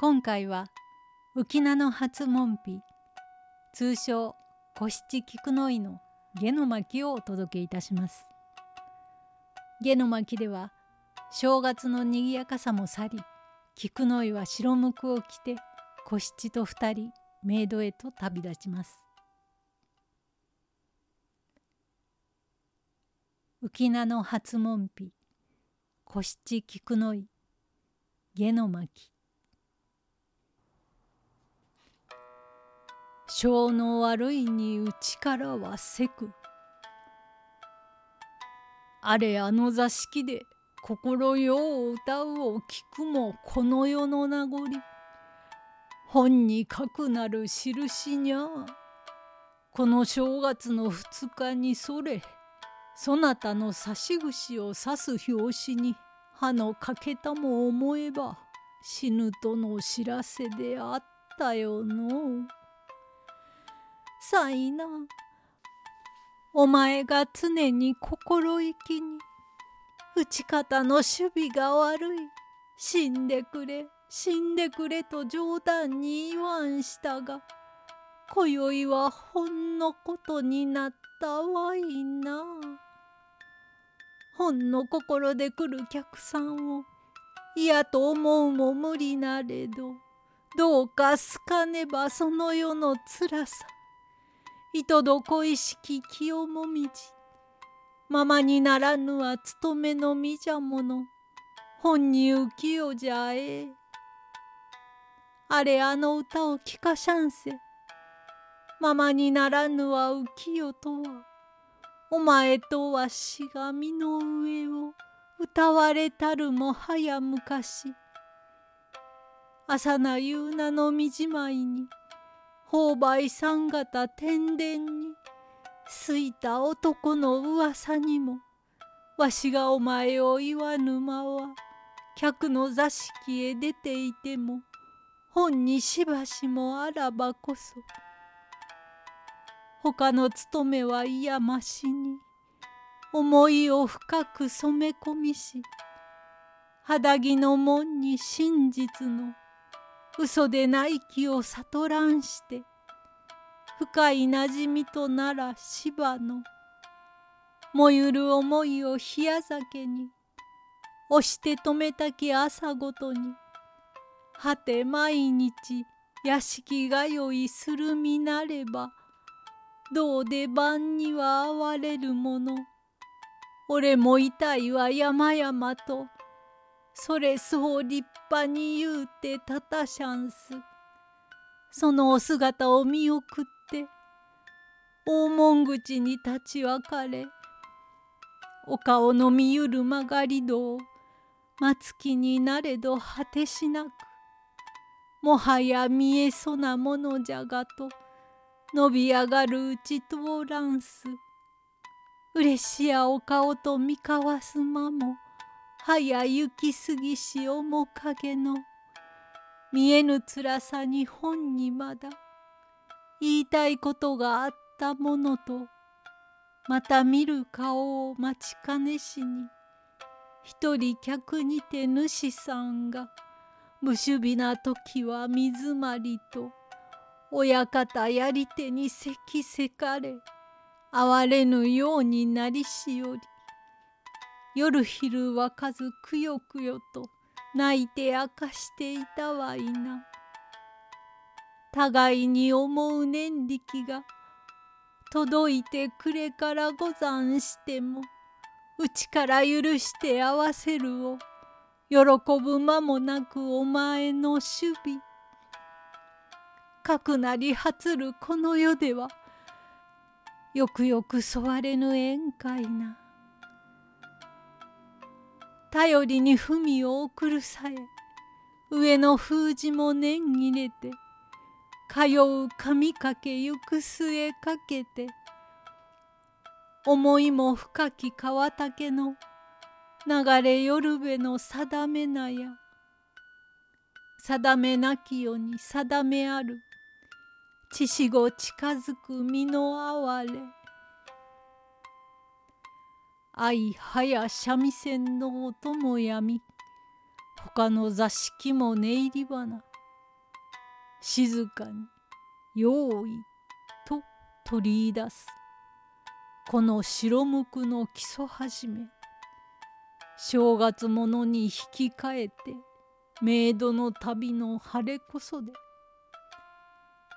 今回は浮名の初門扉通称小七菊の井の下の巻をお届けいたします。下の巻では正月のにぎやかさも去り菊の井は白むくを着て小七と二人メイドへと旅立ちます。浮名の初門扉小七菊の井下の巻性の悪いに内からはせく。あれあの座敷で心よう歌うを聞くもこの世の名残。本に書くなる印にゃこの正月の二日にそれそなたの差し串を刺す拍子に歯のかけたも思えば死ぬとの知らせであったよのう。さいな。お前が常に心意気に打ち方の守備が悪い。死んでくれ死んでくれと冗談に言わんしたが今宵はほんのことになったわいな。ほんの心で来る客さんを嫌と思うも無理なれどどうか好かねばその世のつらさ。いとど恋しき清もみじ。ままにならぬは務めのみじゃもの本に浮世じゃえ。あれあの歌を聞かしゃんせ。ままにならぬは浮世とは。お前とわしが身の上を。歌われたるもはや昔。朝な夕名のみじまいに。購買さん方天殿にすいた男の噂にもわしがお前を言わぬ間は客の座敷へ出ていても本にしばしもあらばこそ他の務めはいやましに思いを深く染め込みし肌着の門に真実の嘘でない気を悟らんして深いなじみとなら芝の燃ゆる思いを冷や酒に押して止めたき朝ごとにはて毎日屋敷がよいするみなればどうで晩には哀れるもの。俺も痛いは山々と。それそう立派に言うてたたしゃんす。そのお姿を見送って大門口に立ち別れお顔の見ゆる曲がり戸を待つ気になれど果てしなくもはや見えそなものじゃがと伸び上がるうち通らんす嬉しやお顔と見交わす間もはや行き過ぎし面影の見えぬ辛さに本にまだ言いたいことがあったものとまた見る顔を待ちかねしに一人客にて主さんが無守備な時は水まりと親方やり手にせきせかれ哀れぬようになりしより夜昼分かずくよくよと泣いて明かしていたわいな。互いに思う念力が届いてくれからござんしてもうちから許して合わせるを喜ぶ間もなくお前の守備かくなり発るこの世ではよくよくそわれぬ宴会な頼りに文を送るさえ上の封じも念入れて通う髪かけ行く末かけて思いも深き川竹の流れ夜べの定めなや定めなきよに定めある。血しご近づく身の哀れ。愛はや三味線の音もやみ。他の座敷も寝入り花。静かに用意と取り出す。この白むくの基礎始め。正月ものに引き換えてメイドの旅の晴れこそで。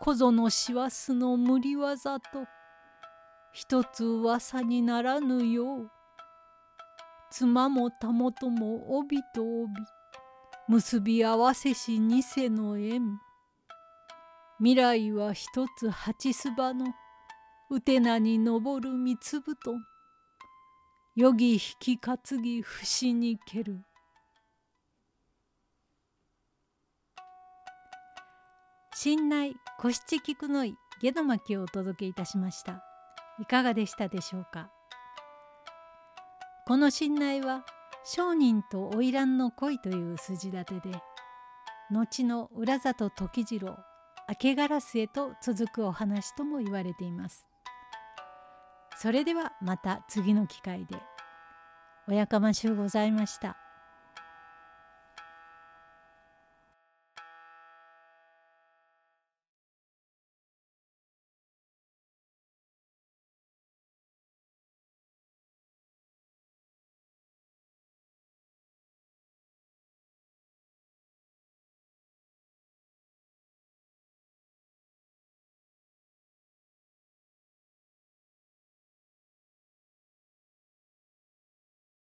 小僧の師走の無理技と一つ噂にならぬよう妻もたもとも帯と帯結び合わせし偽の縁。未来は一つ八すばのうてなに登る三つ布団。よぎ引き担ぎ節に蹴る。新内小七菊の井下の巻をお届けいたしました。いかがでしたでしょうか？この信頼は商人と花魁の恋という筋立てで後の浦里時次郎明けガラスへと続くお話とも言われています。それではまた次の機会で。おやかましゅうございました。